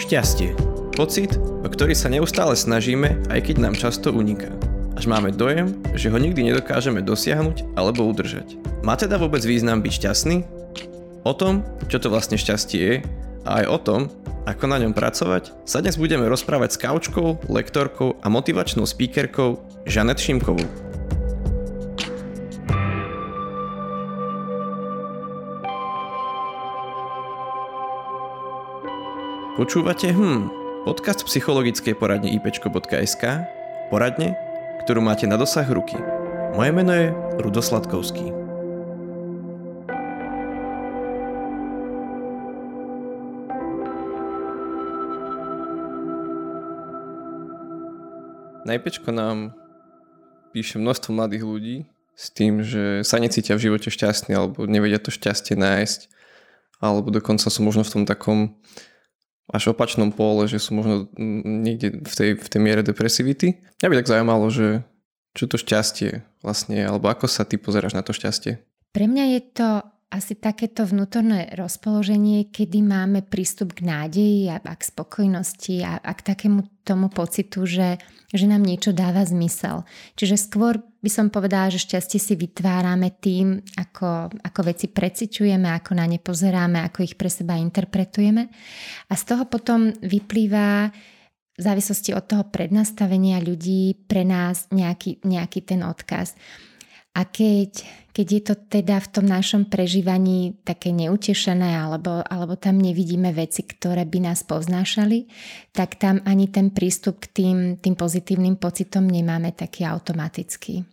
Šťastie. Pocit, o ktorý sa neustále snažíme, aj keď nám často uniká. Až máme dojem, že ho nikdy nedokážeme dosiahnuť alebo udržať. Má teda vôbec význam byť šťastný? O tom, čo to vlastne šťastie je a aj o tom, ako na ňom pracovať, sa dnes budeme rozprávať s kaučkou, lektorkou a motivačnou speakerkou Žanet Šimkovou. Počúvate hm, podcast psychologickej poradne ipečko.sk, poradne, ktorú máte na dosah ruky. Moje meno je Rudo Sladkovský. Na IPčko nám píše množstvo mladých ľudí s tým, že sa necítia v živote šťastní alebo nevedia to šťastie nájsť alebo dokonca sú možno v tom takom až opačnom pole, že sú možno niekde v tej, v tej miere depresivity. Mňa by tak zaujímalo, že čo to šťastie vlastne alebo ako sa ty pozeráš na to šťastie? Pre mňa je to asi takéto vnútorné rozpoloženie, kedy máme prístup k nádeji a, a k spokojnosti a, a k takému tomu pocitu, že, že nám niečo dáva zmysel. Čiže skôr by som povedala, že šťastie si vytvárame tým, ako, ako veci preciťujeme, ako na ne pozeráme, ako ich pre seba interpretujeme. A z toho potom vyplýva v závislosti od toho prednastavenia ľudí pre nás nejaký, nejaký ten odkaz. A keď, keď je to teda v tom našom prežívaní také neutešené alebo, alebo tam nevidíme veci, ktoré by nás poznášali, tak tam ani ten prístup k tým, tým pozitívnym pocitom nemáme taký automatický.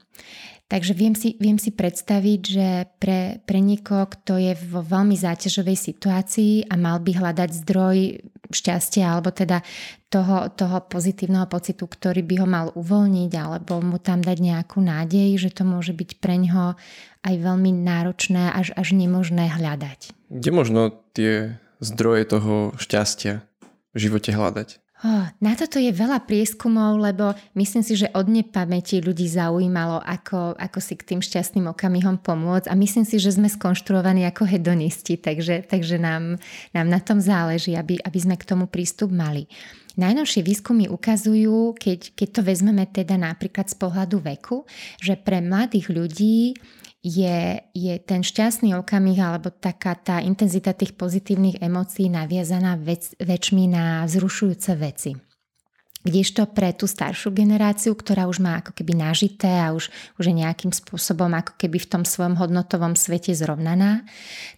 Takže viem si, viem si predstaviť, že pre, pre niekoho, kto je vo veľmi záťažovej situácii a mal by hľadať zdroj šťastia alebo teda toho, toho pozitívneho pocitu, ktorý by ho mal uvoľniť alebo mu tam dať nejakú nádej, že to môže byť pre ňoho aj veľmi náročné, až, až nemožné hľadať. Kde možno tie zdroje toho šťastia v živote hľadať? Na toto je veľa prieskumov, lebo myslím si, že od nepamäti ľudí zaujímalo, ako, ako si k tým šťastným okamihom pomôcť a myslím si, že sme skonštruovaní ako hedonisti, takže, takže nám, nám na tom záleží, aby, aby sme k tomu prístup mali. Najnovšie výskumy ukazujú, keď, keď to vezmeme teda napríklad z pohľadu veku, že pre mladých ľudí je, je ten šťastný okamih alebo taká tá intenzita tých pozitívnych emócií naviazaná vec, väčšmi na vzrušujúce veci. Kdežto pre tú staršiu generáciu, ktorá už má ako keby nažité a už, už je nejakým spôsobom ako keby v tom svojom hodnotovom svete zrovnaná,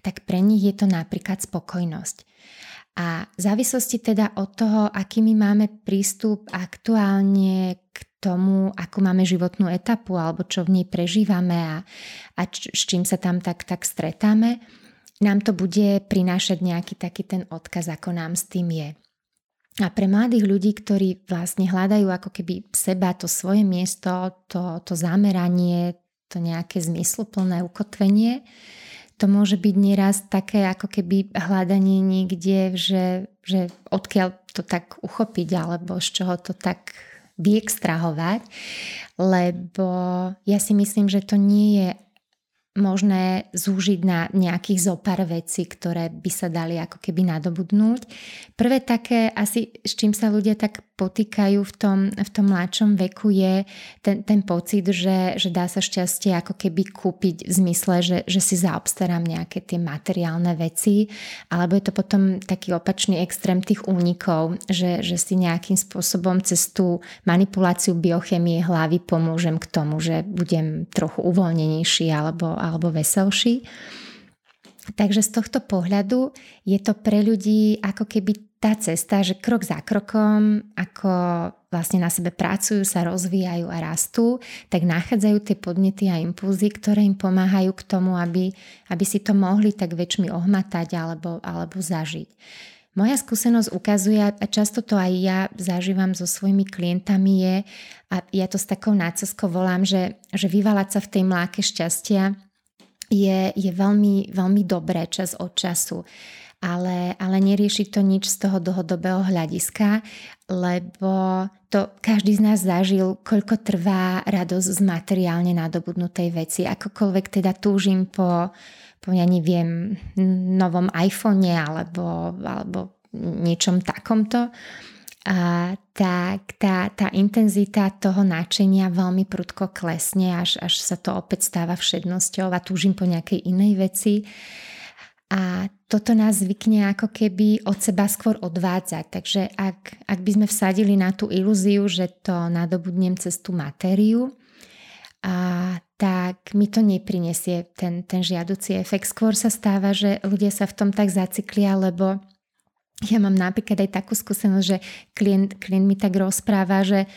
tak pre nich je to napríklad spokojnosť. A v závislosti teda od toho, aký my máme prístup aktuálne k tomu, ako máme životnú etapu alebo čo v nej prežívame a, a č, s čím sa tam tak, tak stretáme, nám to bude prinášať nejaký taký ten odkaz, ako nám s tým je. A pre mladých ľudí, ktorí vlastne hľadajú ako keby seba, to svoje miesto, to, to zameranie, to nejaké zmysluplné ukotvenie, to môže byť nieraz také ako keby hľadanie niekde, že, že odkiaľ to tak uchopiť, alebo z čoho to tak vyextrahovať, lebo ja si myslím, že to nie je možné zúžiť na nejakých zopár vecí, ktoré by sa dali ako keby nadobudnúť. Prvé také asi, s čím sa ľudia tak potýkajú v tom, v tom mladšom veku je ten, ten pocit, že, že dá sa šťastie ako keby kúpiť v zmysle, že, že si zaobstarám nejaké tie materiálne veci, alebo je to potom taký opačný extrém tých únikov, že, že si nejakým spôsobom cez tú manipuláciu biochemie hlavy pomôžem k tomu, že budem trochu uvoľnenejší alebo, alebo veselší. Takže z tohto pohľadu je to pre ľudí ako keby tá cesta, že krok za krokom, ako vlastne na sebe pracujú, sa rozvíjajú a rastú, tak nachádzajú tie podnety a impulzy, ktoré im pomáhajú k tomu, aby, aby si to mohli tak väčšmi ohmatať alebo, alebo zažiť. Moja skúsenosť ukazuje, a často to aj ja zažívam so svojimi klientami je, a ja to s takou náceskou volám, že, že vyvalať sa v tej mláke šťastia je, je veľmi, veľmi dobré čas od času ale, ale nerieši to nič z toho dlhodobého hľadiska, lebo to každý z nás zažil, koľko trvá radosť z materiálne nadobudnutej veci. Akokoľvek teda túžim po, po ja neviem, novom iPhone alebo, alebo niečom takomto, a tak tá, tá intenzita toho náčenia veľmi prudko klesne, až, až sa to opäť stáva všednosťou a túžim po nejakej inej veci. A toto nás zvykne ako keby od seba skôr odvádzať. Takže ak, ak by sme vsadili na tú ilúziu, že to nadobudnem cez tú matériu, a tak mi to neprinesie ten, ten žiaducí efekt. Skôr sa stáva, že ľudia sa v tom tak zaciklia, lebo ja mám napríklad aj takú skúsenosť, že klient, klient mi tak rozpráva, že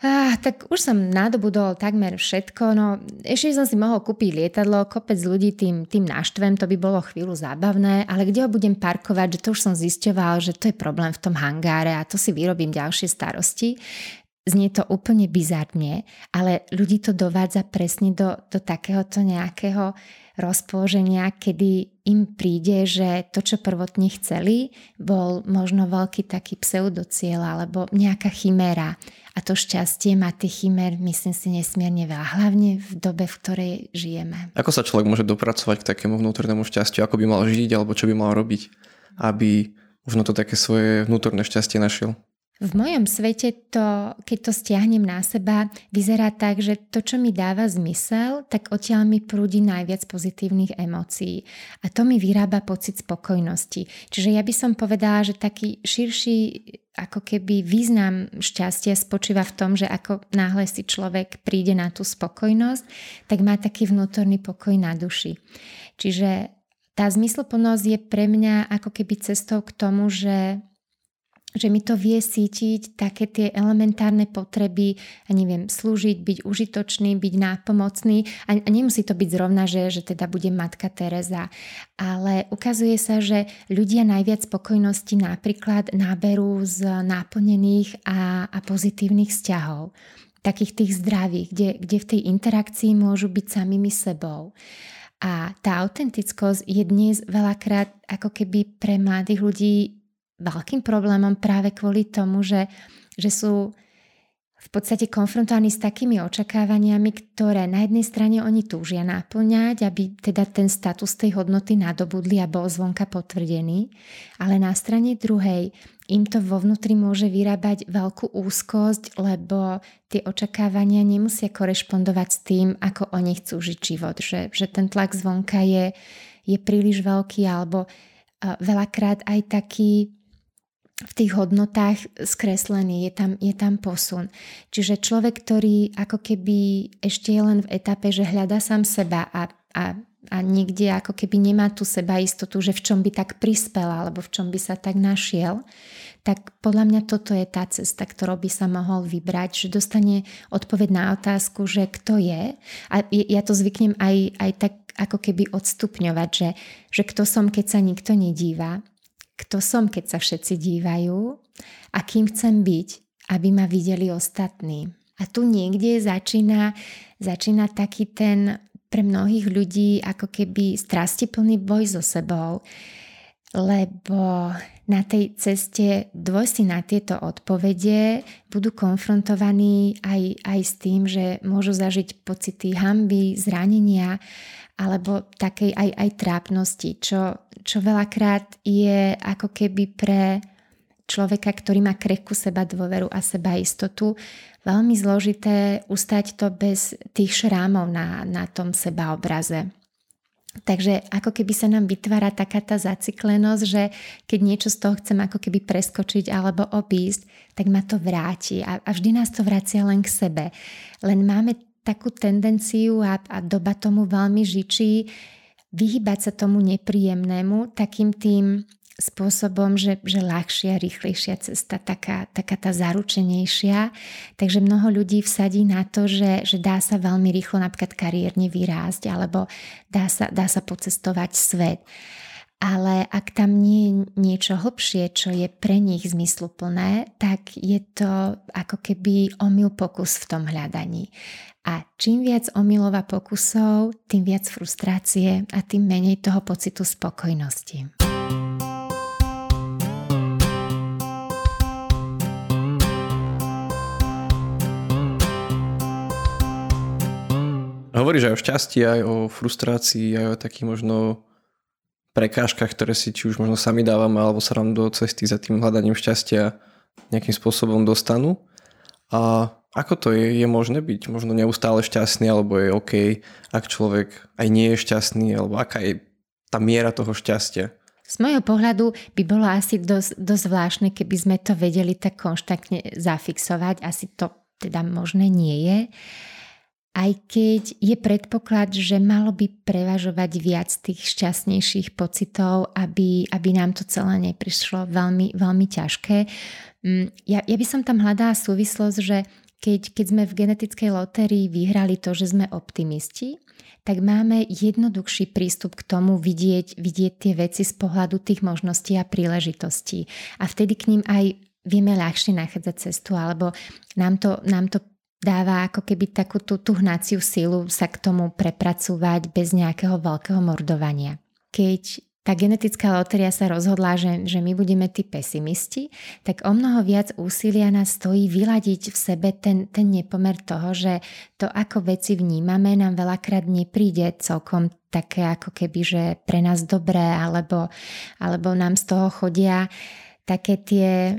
Ah, tak už som nadobudol takmer všetko, no ešte som si mohol kúpiť lietadlo, kopec ľudí tým, tým naštvem, to by bolo chvíľu zábavné, ale kde ho budem parkovať, že to už som zisťoval, že to je problém v tom hangáre a to si vyrobím ďalšie starosti. Znie to úplne bizarne, ale ľudí to dovádza presne do, do takéhoto nejakého rozpoloženia, kedy im príde, že to, čo prvotne chceli, bol možno veľký taký pseudociel alebo nejaká chiméra. A to šťastie má tých chimér, myslím si, nesmierne veľa, hlavne v dobe, v ktorej žijeme. Ako sa človek môže dopracovať k takému vnútornému šťastiu? Ako by mal žiť alebo čo by mal robiť, aby možno to také svoje vnútorné šťastie našiel? V mojom svete to, keď to stiahnem na seba, vyzerá tak, že to, čo mi dáva zmysel, tak odtiaľ mi prúdi najviac pozitívnych emócií. A to mi vyrába pocit spokojnosti. Čiže ja by som povedala, že taký širší ako keby význam šťastia spočíva v tom, že ako náhle si človek príde na tú spokojnosť, tak má taký vnútorný pokoj na duši. Čiže tá zmysloplnosť je pre mňa ako keby cestou k tomu, že že mi to vie sítiť také tie elementárne potreby, a neviem, slúžiť, byť užitočný, byť nápomocný. A, nemusí to byť zrovna, že, že teda budem matka Teresa, ale ukazuje sa, že ľudia najviac spokojnosti napríklad náberú z náplnených a, a pozitívnych vzťahov. Takých tých zdravých, kde, kde v tej interakcii môžu byť samými sebou. A tá autentickosť je dnes veľakrát ako keby pre mladých ľudí veľkým problémom práve kvôli tomu, že, že sú v podstate konfrontovaní s takými očakávaniami, ktoré na jednej strane oni túžia náplňať, aby teda ten status tej hodnoty nadobudli a bol zvonka potvrdený, ale na strane druhej im to vo vnútri môže vyrábať veľkú úzkosť, lebo tie očakávania nemusia korešpondovať s tým, ako oni chcú žiť život, že, že ten tlak zvonka je, je príliš veľký alebo veľakrát aj taký v tých hodnotách skreslený, je tam, je tam posun. Čiže človek, ktorý ako keby ešte je len v etape, že hľada sám seba a, a, a nikde ako keby nemá tú seba istotu, že v čom by tak prispela alebo v čom by sa tak našiel, tak podľa mňa toto je tá cesta, ktorou by sa mohol vybrať, že dostane odpoveď na otázku, že kto je. A ja to zvyknem aj, aj tak ako keby odstupňovať, že, že kto som, keď sa nikto nedíva kto som, keď sa všetci dívajú a kým chcem byť, aby ma videli ostatní. A tu niekde začína, začína taký ten pre mnohých ľudí ako keby strastiplný boj so sebou, lebo na tej ceste dvoj si na tieto odpovede budú konfrontovaní aj, aj s tým, že môžu zažiť pocity hamby, zranenia, alebo takej aj, aj trápnosti, čo, čo veľakrát je ako keby pre človeka, ktorý má krehkú seba dôveru a seba istotu, veľmi zložité ustať to bez tých šrámov na, na tom seba obraze. Takže ako keby sa nám vytvára taká tá zaciklenosť, že keď niečo z toho chcem ako keby preskočiť alebo obísť, tak ma to vráti a, a vždy nás to vracia len k sebe. Len máme takú tendenciu a, a doba tomu veľmi žičí vyhybať sa tomu nepríjemnému takým tým spôsobom, že, že ľahšia, rýchlejšia cesta, taká, taká tá zaručenejšia. Takže mnoho ľudí vsadí na to, že, že dá sa veľmi rýchlo napríklad kariérne vyrásť alebo dá sa, dá sa pocestovať svet. Ale ak tam nie je niečo hlbšie, čo je pre nich zmysluplné, tak je to ako keby omyl pokus v tom hľadaní. A čím viac omylov a pokusov, tým viac frustrácie a tým menej toho pocitu spokojnosti. Hovoríš aj o šťastí, aj o frustrácii, aj o takých možno prekážkach, ktoré si či už možno sami dávame, alebo sa nám do cesty za tým hľadaním šťastia nejakým spôsobom dostanú. A ako to je? Je možné byť možno neustále šťastný, alebo je OK, ak človek aj nie je šťastný, alebo aká je tá miera toho šťastia? Z môjho pohľadu by bolo asi dosť, dosť zvláštne, keby sme to vedeli tak konštantne zafixovať. Asi to teda možné nie je. Aj keď je predpoklad, že malo by prevažovať viac tých šťastnejších pocitov, aby, aby nám to celé neprišlo veľmi, veľmi ťažké. Mm, ja, ja by som tam hľadala súvislosť, že keď, keď sme v genetickej lotérii vyhrali to, že sme optimisti, tak máme jednoduchší prístup k tomu vidieť, vidieť tie veci z pohľadu tých možností a príležitostí. A vtedy k ním aj vieme ľahšie nachádzať cestu, alebo nám to, nám to dáva ako keby takú tú, tú hnaciu silu sa k tomu prepracovať bez nejakého veľkého mordovania. Keď tá genetická lotéria sa rozhodla, že, že my budeme tí pesimisti, tak o mnoho viac úsilia nás stojí vyladiť v sebe ten, ten nepomer toho, že to, ako veci vnímame, nám veľakrát nepríde celkom také ako keby, že pre nás dobré, alebo, alebo nám z toho chodia také tie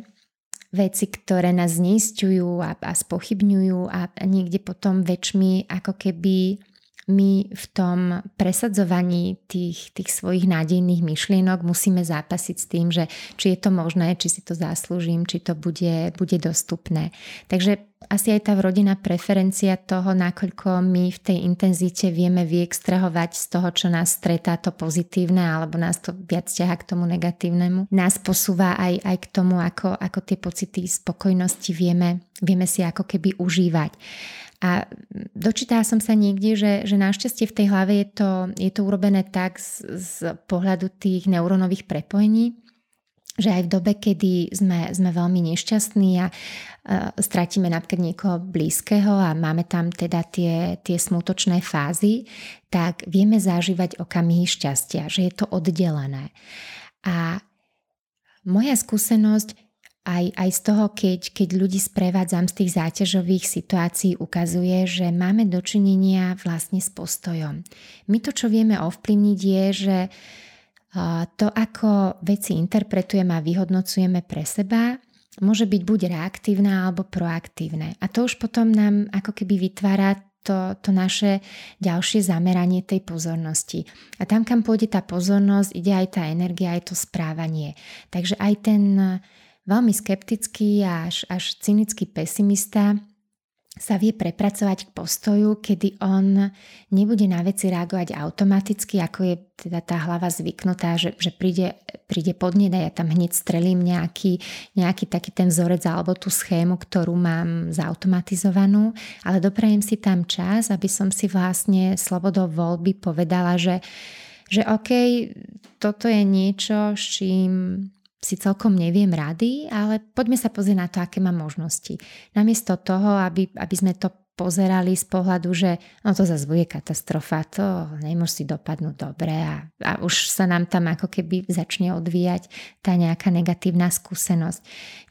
veci, ktoré nás zneisťujú a, a spochybňujú a niekde potom väčšmi ako keby my v tom presadzovaní tých, tých svojich nádejných myšlienok musíme zápasiť s tým, že či je to možné, či si to zaslúžim, či to bude, bude dostupné. Takže asi aj tá rodinná preferencia toho, nakoľko my v tej intenzite vieme vyextrahovať z toho, čo nás stretá to pozitívne, alebo nás to viac ťaha k tomu negatívnemu, nás posúva aj, aj k tomu, ako, ako tie pocity spokojnosti vieme, vieme si ako keby užívať. A dočítala som sa niekde, že, že našťastie v tej hlave je to, je to urobené tak z, z pohľadu tých neurónových prepojení, že aj v dobe, kedy sme, sme veľmi nešťastní a uh, stratíme napríklad niekoho blízkeho a máme tam teda tie, tie smutočné fázy, tak vieme zažívať okamihy šťastia, že je to oddelené. A moja skúsenosť aj, aj z toho, keď, keď ľudí sprevádzam z tých záťažových situácií, ukazuje, že máme dočinenia vlastne s postojom. My to, čo vieme ovplyvniť, je, že to, ako veci interpretujeme a vyhodnocujeme pre seba, môže byť buď reaktívne alebo proaktívne. A to už potom nám ako keby vytvára to, to naše ďalšie zameranie tej pozornosti. A tam, kam pôjde tá pozornosť, ide aj tá energia, aj to správanie. Takže aj ten veľmi skeptický až, až cynický pesimista sa vie prepracovať k postoju, kedy on nebude na veci reagovať automaticky, ako je teda tá hlava zvyknutá, že, že príde, príde podnet a ja tam hneď strelím nejaký, nejaký taký ten vzorec alebo tú schému, ktorú mám zautomatizovanú, ale doprajem si tam čas, aby som si vlastne slobodou voľby povedala, že, že OK, toto je niečo, s čím si celkom neviem rady, ale poďme sa pozrieť na to, aké mám možnosti. Namiesto toho, aby, aby sme to pozerali z pohľadu, že no to zase bude katastrofa, to nemusí dopadnúť dobre a, a už sa nám tam ako keby začne odvíjať tá nejaká negatívna skúsenosť.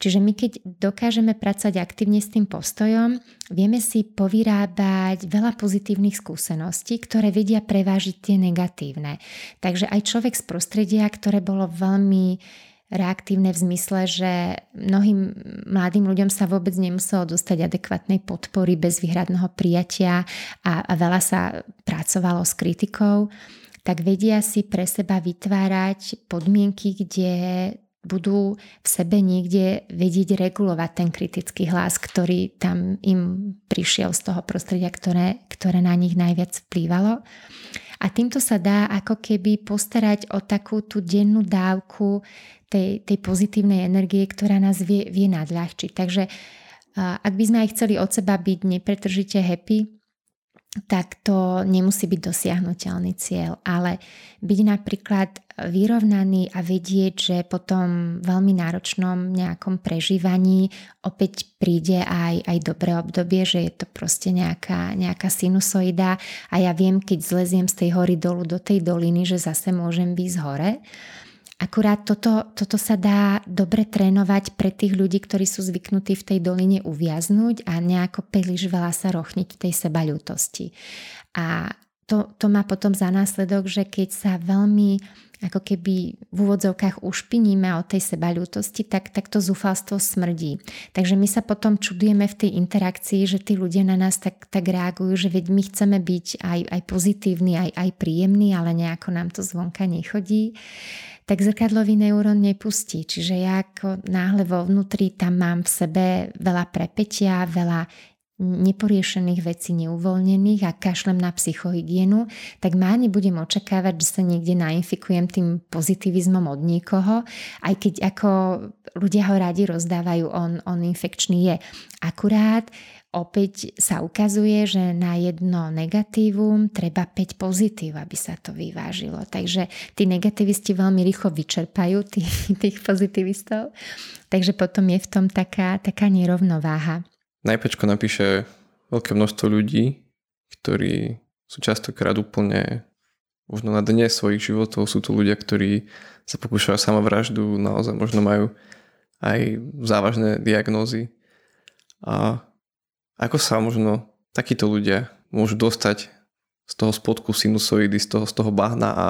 Čiže my keď dokážeme pracovať aktívne s tým postojom, vieme si povyrábať veľa pozitívnych skúseností, ktoré vedia prevážiť tie negatívne. Takže aj človek z prostredia, ktoré bolo veľmi reaktívne v zmysle, že mnohým mladým ľuďom sa vôbec nemuselo dostať adekvátnej podpory bez výhradného prijatia a, a veľa sa pracovalo s kritikou, tak vedia si pre seba vytvárať podmienky, kde budú v sebe niekde vedieť regulovať ten kritický hlas, ktorý tam im prišiel z toho prostredia, ktoré, ktoré na nich najviac vplývalo. A týmto sa dá ako keby postarať o takú tú dennú dávku tej, tej pozitívnej energie, ktorá nás vie, vie nadľahčiť. Takže ak by sme aj chceli od seba byť nepretržite happy, tak to nemusí byť dosiahnutelný cieľ, ale byť napríklad vyrovnaný a vedieť, že po tom veľmi náročnom nejakom prežívaní opäť príde aj, aj dobré obdobie, že je to proste nejaká, nejaká sinusoida a ja viem, keď zleziem z tej hory dolu do tej doliny, že zase môžem byť z hore. Akurát toto, toto sa dá dobre trénovať pre tých ľudí, ktorí sú zvyknutí v tej doline uviaznúť a nejako príliš veľa sa rochniť v tej sebaľútosti. A to, to má potom za následok, že keď sa veľmi ako keby v úvodzovkách ušpiníme o tej sebaľútosti, tak, tak to zúfalstvo smrdí. Takže my sa potom čudujeme v tej interakcii, že tí ľudia na nás tak, tak reagujú, že veď my chceme byť aj, aj pozitívni, aj, aj príjemní, ale nejako nám to zvonka nechodí tak zrkadlový neurón nepustí. Čiže ja ako náhle vo vnútri tam mám v sebe veľa prepetia, veľa neporiešených vecí neuvoľnených a kašlem na psychohygienu, tak má nebudem očakávať, že sa niekde nainfikujem tým pozitivizmom od niekoho, aj keď ako ľudia ho radi rozdávajú, on, on infekčný je. Akurát opäť sa ukazuje, že na jedno negatívum treba 5 pozitív, aby sa to vyvážilo. Takže tí negativisti veľmi rýchlo vyčerpajú tých, tých pozitivistov. Takže potom je v tom taká, taká nerovnováha najprečko napíše veľké množstvo ľudí, ktorí sú častokrát úplne možno na dne svojich životov. Sú to ľudia, ktorí sa pokúšajú samovraždu, naozaj možno majú aj závažné diagnózy. A ako sa možno takíto ľudia môžu dostať z toho spodku sinusoidy, z toho, z toho bahna a,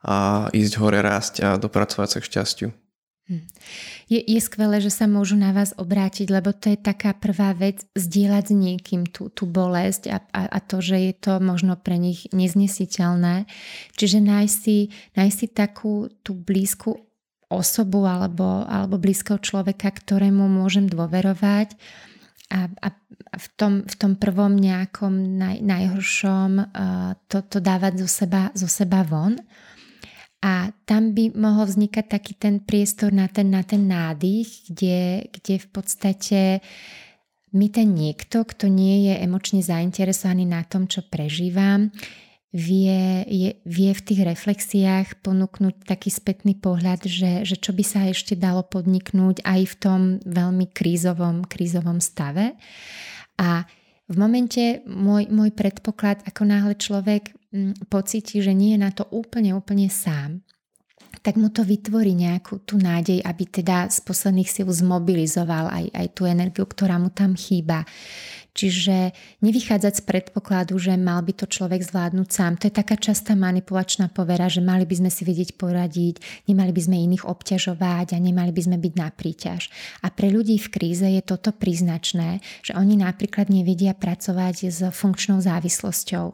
a ísť hore rásť a dopracovať sa k šťastiu? Hm. Je, je skvelé, že sa môžu na vás obrátiť, lebo to je taká prvá vec, zdieľať s niekým tú, tú bolesť a, a, a to, že je to možno pre nich neznesiteľné. Čiže nájsť si, nájsť si takú tú blízku osobu alebo, alebo blízkeho človeka, ktorému môžem dôverovať a, a v, tom, v tom prvom nejakom naj, najhoršom uh, to, to dávať zo seba, zo seba von. A tam by mohol vznikať taký ten priestor na ten, na ten nádych, kde, kde v podstate mi ten niekto, kto nie je emočne zainteresovaný na tom, čo prežívam, vie, je, vie v tých reflexiách ponúknuť taký spätný pohľad, že, že čo by sa ešte dalo podniknúť aj v tom veľmi krízovom, krízovom stave. A v momente môj, môj predpoklad, ako náhle človek pocíti, že nie je na to úplne, úplne sám, tak mu to vytvorí nejakú tú nádej, aby teda z posledných síl zmobilizoval aj, aj tú energiu, ktorá mu tam chýba. Čiže nevychádzať z predpokladu, že mal by to človek zvládnuť sám. To je taká častá manipulačná povera, že mali by sme si vedieť poradiť, nemali by sme iných obťažovať a nemali by sme byť na príťaž. A pre ľudí v kríze je toto príznačné, že oni napríklad nevedia pracovať s funkčnou závislosťou.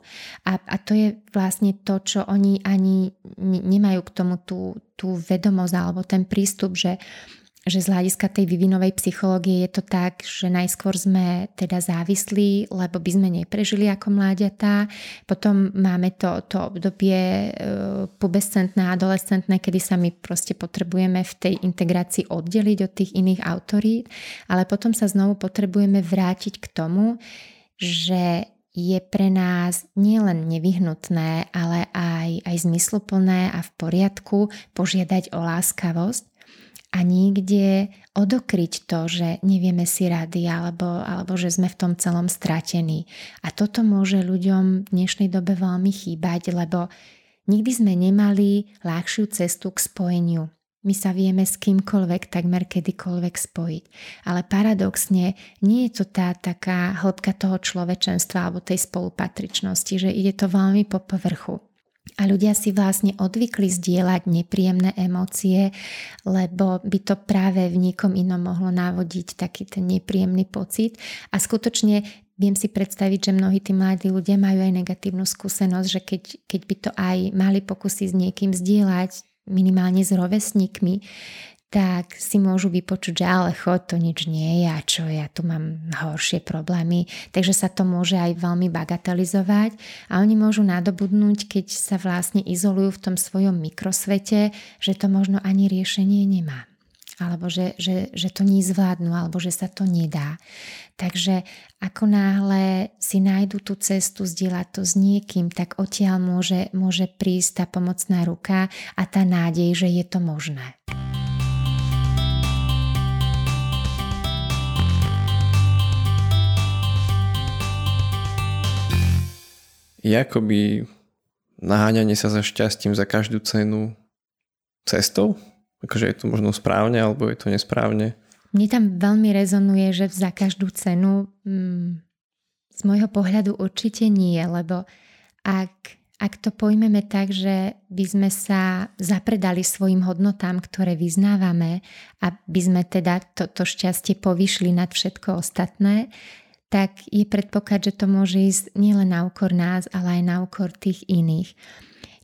A, a to je vlastne to, čo oni ani nemajú k tomu tú, tú vedomosť alebo ten prístup, že že z hľadiska tej vyvinovej psychológie je to tak, že najskôr sme teda závislí, lebo by sme neprežili ako mláďatá. Potom máme to, to obdobie e, pubescentné, adolescentné, kedy sa my proste potrebujeme v tej integrácii oddeliť od tých iných autorít, ale potom sa znovu potrebujeme vrátiť k tomu, že je pre nás nielen nevyhnutné, ale aj, aj zmysluplné a v poriadku požiadať o láskavosť, a nikde odokryť to, že nevieme si rady alebo, alebo že sme v tom celom stratení. A toto môže ľuďom v dnešnej dobe veľmi chýbať, lebo nikdy sme nemali ľahšiu cestu k spojeniu. My sa vieme s kýmkoľvek, takmer kedykoľvek spojiť. Ale paradoxne nie je to tá taká hĺbka toho človečenstva alebo tej spolupatričnosti, že ide to veľmi po povrchu. A ľudia si vlastne odvykli zdieľať nepríjemné emócie, lebo by to práve v niekom inom mohlo navodiť taký ten nepríjemný pocit. A skutočne viem si predstaviť, že mnohí tí mladí ľudia majú aj negatívnu skúsenosť, že keď, keď by to aj mali pokusy s niekým zdieľať, minimálne s rovesníkmi, tak si môžu vypočuť, že ale chod, to nič nie je a čo, ja tu mám horšie problémy. Takže sa to môže aj veľmi bagatelizovať a oni môžu nadobudnúť, keď sa vlastne izolujú v tom svojom mikrosvete, že to možno ani riešenie nemá alebo že, že, že to nezvládnu, alebo že sa to nedá. Takže ako náhle si nájdu tú cestu zdieľať to s niekým, tak odtiaľ môže, môže prísť tá pomocná ruka a tá nádej, že je to možné. Je akoby naháňanie sa za šťastím za každú cenu cestou? Akože je to možno správne, alebo je to nesprávne? Mne tam veľmi rezonuje, že za každú cenu mm, z môjho pohľadu určite nie, lebo ak, ak to pojmeme tak, že by sme sa zapredali svojim hodnotám, ktoré vyznávame, aby sme teda toto to šťastie povyšli nad všetko ostatné, tak je predpoklad, že to môže ísť nielen na úkor nás, ale aj na úkor tých iných.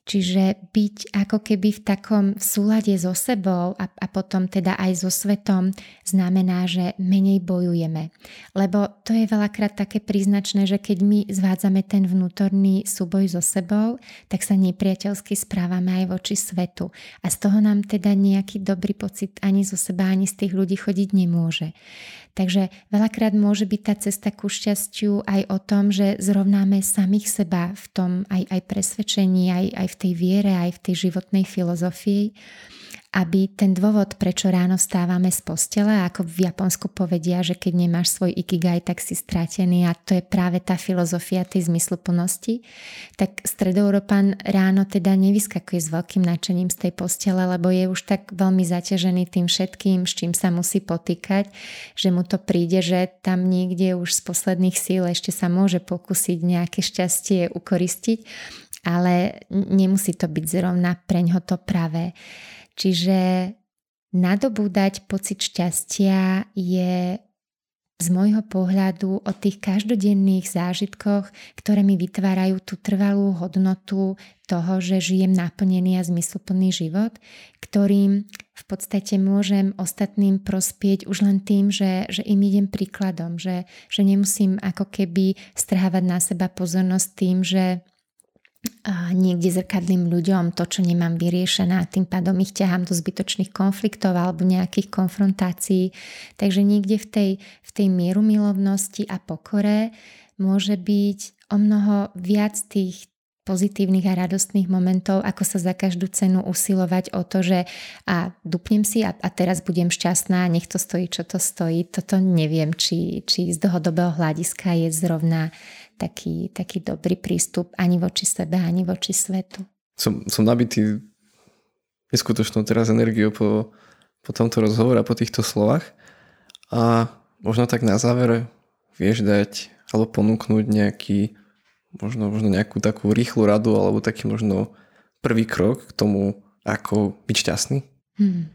Čiže byť ako keby v takom súlade so sebou a, a potom teda aj so svetom znamená, že menej bojujeme. Lebo to je veľakrát také príznačné, že keď my zvádzame ten vnútorný súboj so sebou, tak sa nepriateľsky správame aj voči svetu. A z toho nám teda nejaký dobrý pocit ani zo seba, ani z tých ľudí chodiť nemôže. Takže veľakrát môže byť tá cesta ku šťastiu aj o tom, že zrovnáme samých seba v tom aj, aj presvedčení, aj, aj v tej viere, aj v tej životnej filozofii aby ten dôvod, prečo ráno vstávame z postele, ako v Japonsku povedia, že keď nemáš svoj ikigai, tak si stratený a to je práve tá filozofia tej zmysluplnosti, tak stredoeurópan ráno teda nevyskakuje s veľkým nadšením z tej postele, lebo je už tak veľmi zaťažený tým všetkým, s čím sa musí potýkať, že mu to príde, že tam niekde už z posledných síl ešte sa môže pokúsiť nejaké šťastie ukoristiť, ale nemusí to byť zrovna preňho to pravé. Čiže nadobúdať pocit šťastia je z môjho pohľadu o tých každodenných zážitkoch, ktoré mi vytvárajú tú trvalú hodnotu toho, že žijem naplnený a zmysluplný život, ktorým v podstate môžem ostatným prospieť už len tým, že, že im idem príkladom, že, že nemusím ako keby strhávať na seba pozornosť tým, že niekde zrkadlým ľuďom to, čo nemám vyriešené a tým pádom ich ťahám do zbytočných konfliktov alebo nejakých konfrontácií. Takže niekde v tej, v tej mieru milovnosti a pokore môže byť o mnoho viac tých pozitívnych a radostných momentov, ako sa za každú cenu usilovať o to, že a dupnem si a, a teraz budem šťastná a nech to stojí, čo to stojí. Toto neviem, či, či z dlhodobého hľadiska je zrovna taký, taký dobrý prístup ani voči sebe, ani voči svetu. Som, som nabitý neskutočnou teraz energiou po, po tomto rozhovore a po týchto slovách a možno tak na záver vieš dať alebo ponúknuť nejaký možno, možno nejakú takú rýchlu radu alebo taký možno prvý krok k tomu, ako byť šťastný? Hmm.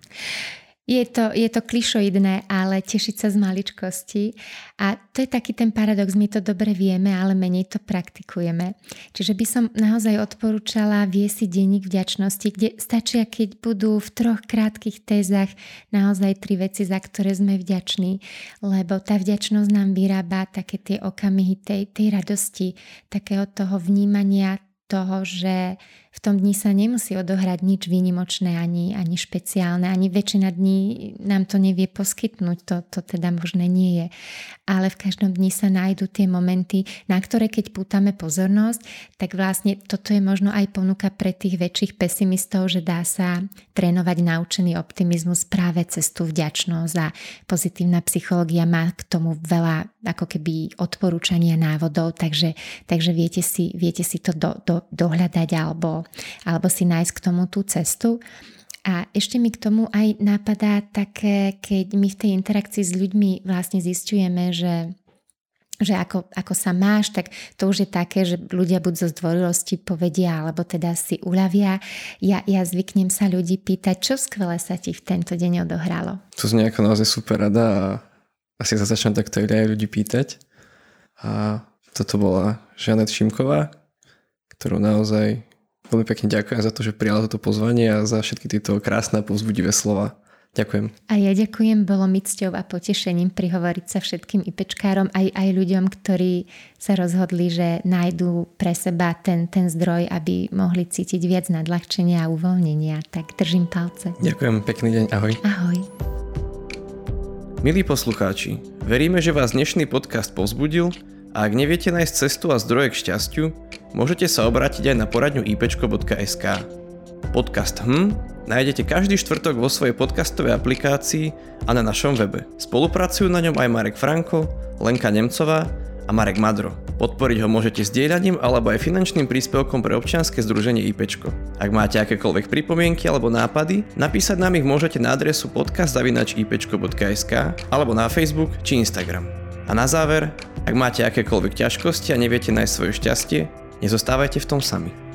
Je to, je to klišoidné, ale tešiť sa z maličkosti. A to je taký ten paradox, my to dobre vieme, ale menej to praktikujeme. Čiže by som naozaj odporúčala viesť si denník vďačnosti, kde stačia, keď budú v troch krátkých tézach naozaj tri veci, za ktoré sme vďační. Lebo tá vďačnosť nám vyrába také tie okamihy tej, tej radosti, takého toho vnímania toho, že v tom dni sa nemusí odohrať nič výnimočné ani, ani špeciálne, ani väčšina dní nám to nevie poskytnúť, to, to teda možné nie je. Ale v každom dni sa nájdú tie momenty, na ktoré keď pútame pozornosť, tak vlastne toto je možno aj ponuka pre tých väčších pesimistov, že dá sa trénovať naučený optimizmus práve cez tú vďačnosť a pozitívna psychológia má k tomu veľa ako keby odporúčania návodov, takže, takže viete, si, viete si to do, do, dohľadať alebo alebo, si nájsť k tomu tú cestu. A ešte mi k tomu aj napadá také, keď my v tej interakcii s ľuďmi vlastne zistujeme, že že ako, ako sa máš, tak to už je také, že ľudia buď zo zdvorilosti povedia, alebo teda si uľavia. Ja, ja zvyknem sa ľudí pýtať, čo skvelé sa ti v tento deň odohralo. To znie ako naozaj super rada a asi sa začnem takto aj ľudí pýtať. A toto bola Žanet Šimková, ktorú naozaj Veľmi pekne ďakujem za to, že prijala toto pozvanie a za všetky tieto krásne a povzbudivé slova. Ďakujem. A ja ďakujem, bolo mi cťou a potešením prihovoriť sa všetkým IPčkárom, aj, aj ľuďom, ktorí sa rozhodli, že nájdú pre seba ten, ten zdroj, aby mohli cítiť viac nadľahčenia a uvoľnenia. Tak držím palce. Ďakujem, pekný deň, ahoj. Ahoj. Milí poslucháči, veríme, že vás dnešný podcast povzbudil a ak neviete nájsť cestu a zdroje k šťastiu, môžete sa obrátiť aj na poradňu ipečko.sk. Podcast HM nájdete každý štvrtok vo svojej podcastovej aplikácii a na našom webe. Spolupracujú na ňom aj Marek Franko, Lenka Nemcová a Marek Madro. Podporiť ho môžete zdieľaním alebo aj finančným príspevkom pre občianske združenie IPčko. Ak máte akékoľvek pripomienky alebo nápady, napísať nám ich môžete na adresu podcast.ipčko.sk alebo na Facebook či Instagram. A na záver, ak máte akékoľvek ťažkosti a neviete nájsť svoje šťastie, nezostávajte v tom sami.